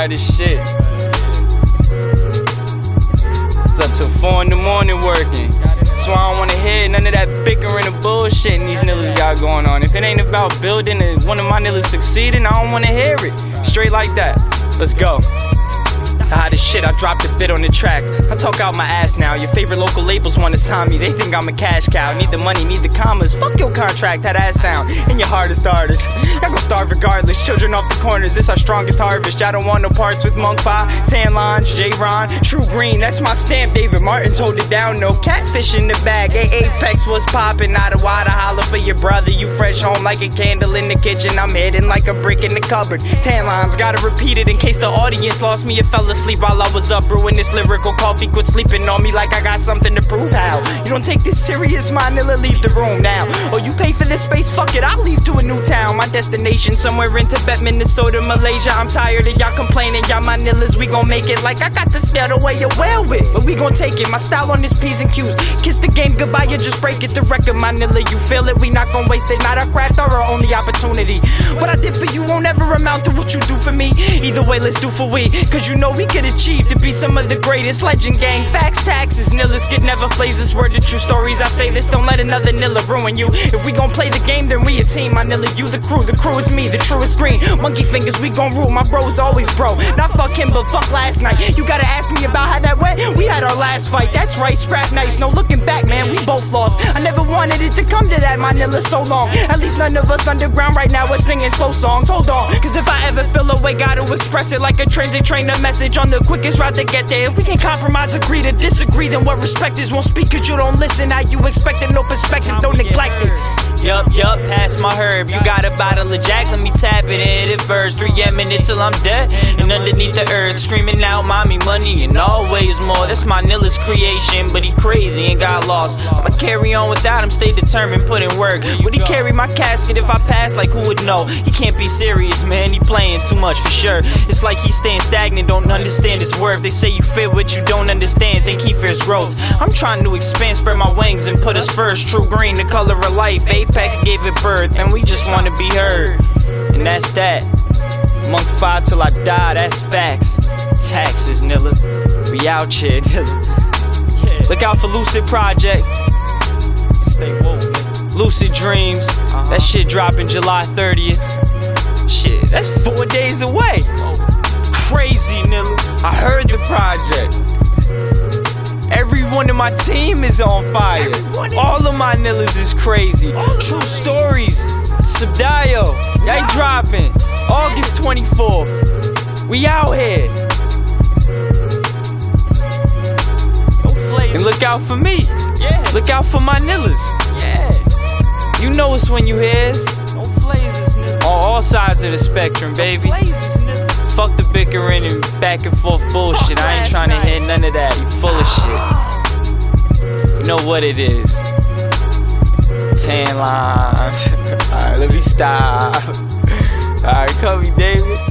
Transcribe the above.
tired as shit. It's up till 4 in the morning working. That's why I don't wanna hear none of that bickering and bullshit these niggas got going on. If it ain't about building and one of my niggas succeeding, I don't wanna hear it. Straight like that. Let's go. Ah, this shit, I dropped a bit on the track. I talk out my ass now. Your favorite local labels wanna sign me. They think I'm a cash cow. Need the money, need the commas. Fuck your contract, that sound. And your hardest artist. Y'all gon' starve regardless. Children off the corners, this our strongest harvest. Y'all don't want no parts with Monk 5, Tan Lines, J Ron, True Green. That's my stamp. David Martin's hold it down. No catfish in the bag. A Apex was popping. Out of water, holler for your brother. You fresh home like a candle in the kitchen. I'm hidden like a brick in the cupboard. Tan lines, gotta repeat it in case the audience lost me. It fell asleep while I was up brewing this lyrical coffee. Quit sleeping on me like I got something to prove. How you don't take this serious, my nilla, leave the room now. Or you pay for this space, fuck it, I'll leave to a new town. My destination somewhere in Tibet, Minnesota, Malaysia. I'm tired of y'all complaining, y'all my nillas. We gon' make it like I got the scale the way you well with. But we gon' take it. My style on this P's and Q's. Kiss the game goodbye, you just break it. The record, my nilla, you feel it. We not gon' waste it. Not our craft or our only opportunity. What I did for you won't ever amount to what you do for me. Either way, let's do for we. Cause you know we could achieve to be some of the greatest legend gang. Facts, taxes, nillas get never flays this word the true stories. I say this, don't let another nilla ruin you. If we gon' play the game, then we a team. My nilla, you the crew, the crew is me, the truest green. Monkey fingers, we gon' rule. My bros always bro. Not fuck him, but fuck last night. You gotta ask me about how that went. We had our last fight, that's right, scrap nice. No looking back, man, we both lost. I never wanted it to come to that, my nilla, so long. At least none of us underground right now are singing slow songs. Hold on, cause if I way, gotta express it like a transit train. A message on the quickest route to get there. If we can't compromise, agree to disagree, then what respect is won't speak cause you don't listen. How you expect it, no perspective, don't neglect it. Yup, yup, pass my herb. You got a bottle of Jack, let me tap it in it first. Three yeah, minutes till I'm dead. And underneath the earth, screaming out, mommy, money, and always more. That's my Nilla's creation, but he crazy and got lost. I'ma carry on without him, stay determined, put in work. Would he carry my casket if I pass? Like, who would know? He can't be serious, man. He playing too much for sure. It's like he's staying stagnant, don't understand his worth. They say you fit what you don't understand, think he fears growth. I'm trying to expand, spread my wings, and put us first. True green, the color of life. Apex gave it birth, and we just wanna be heard. And that's that. Monk 5 till I die, that's facts. Taxes, nilla. We out here, nilla. Look out for Lucid Project. Stay woke. Lucid Dreams. That shit dropping July 30th. Shit, that's four days away. Crazy, nilla. I heard the project. Everyone in my team is on fire. All of my nillas is crazy. True stories. Subdio. They dropping. August 24th. We out here. And look out for me. Yeah. Look out for my nillas. Yeah. You know it's when you hear us. On all sides of the spectrum, baby. Fuck the bickering and back and forth bullshit. I ain't trying to hear full of shit. You know what it is. Tan lines. Alright, let me stop. Alright, Covey David.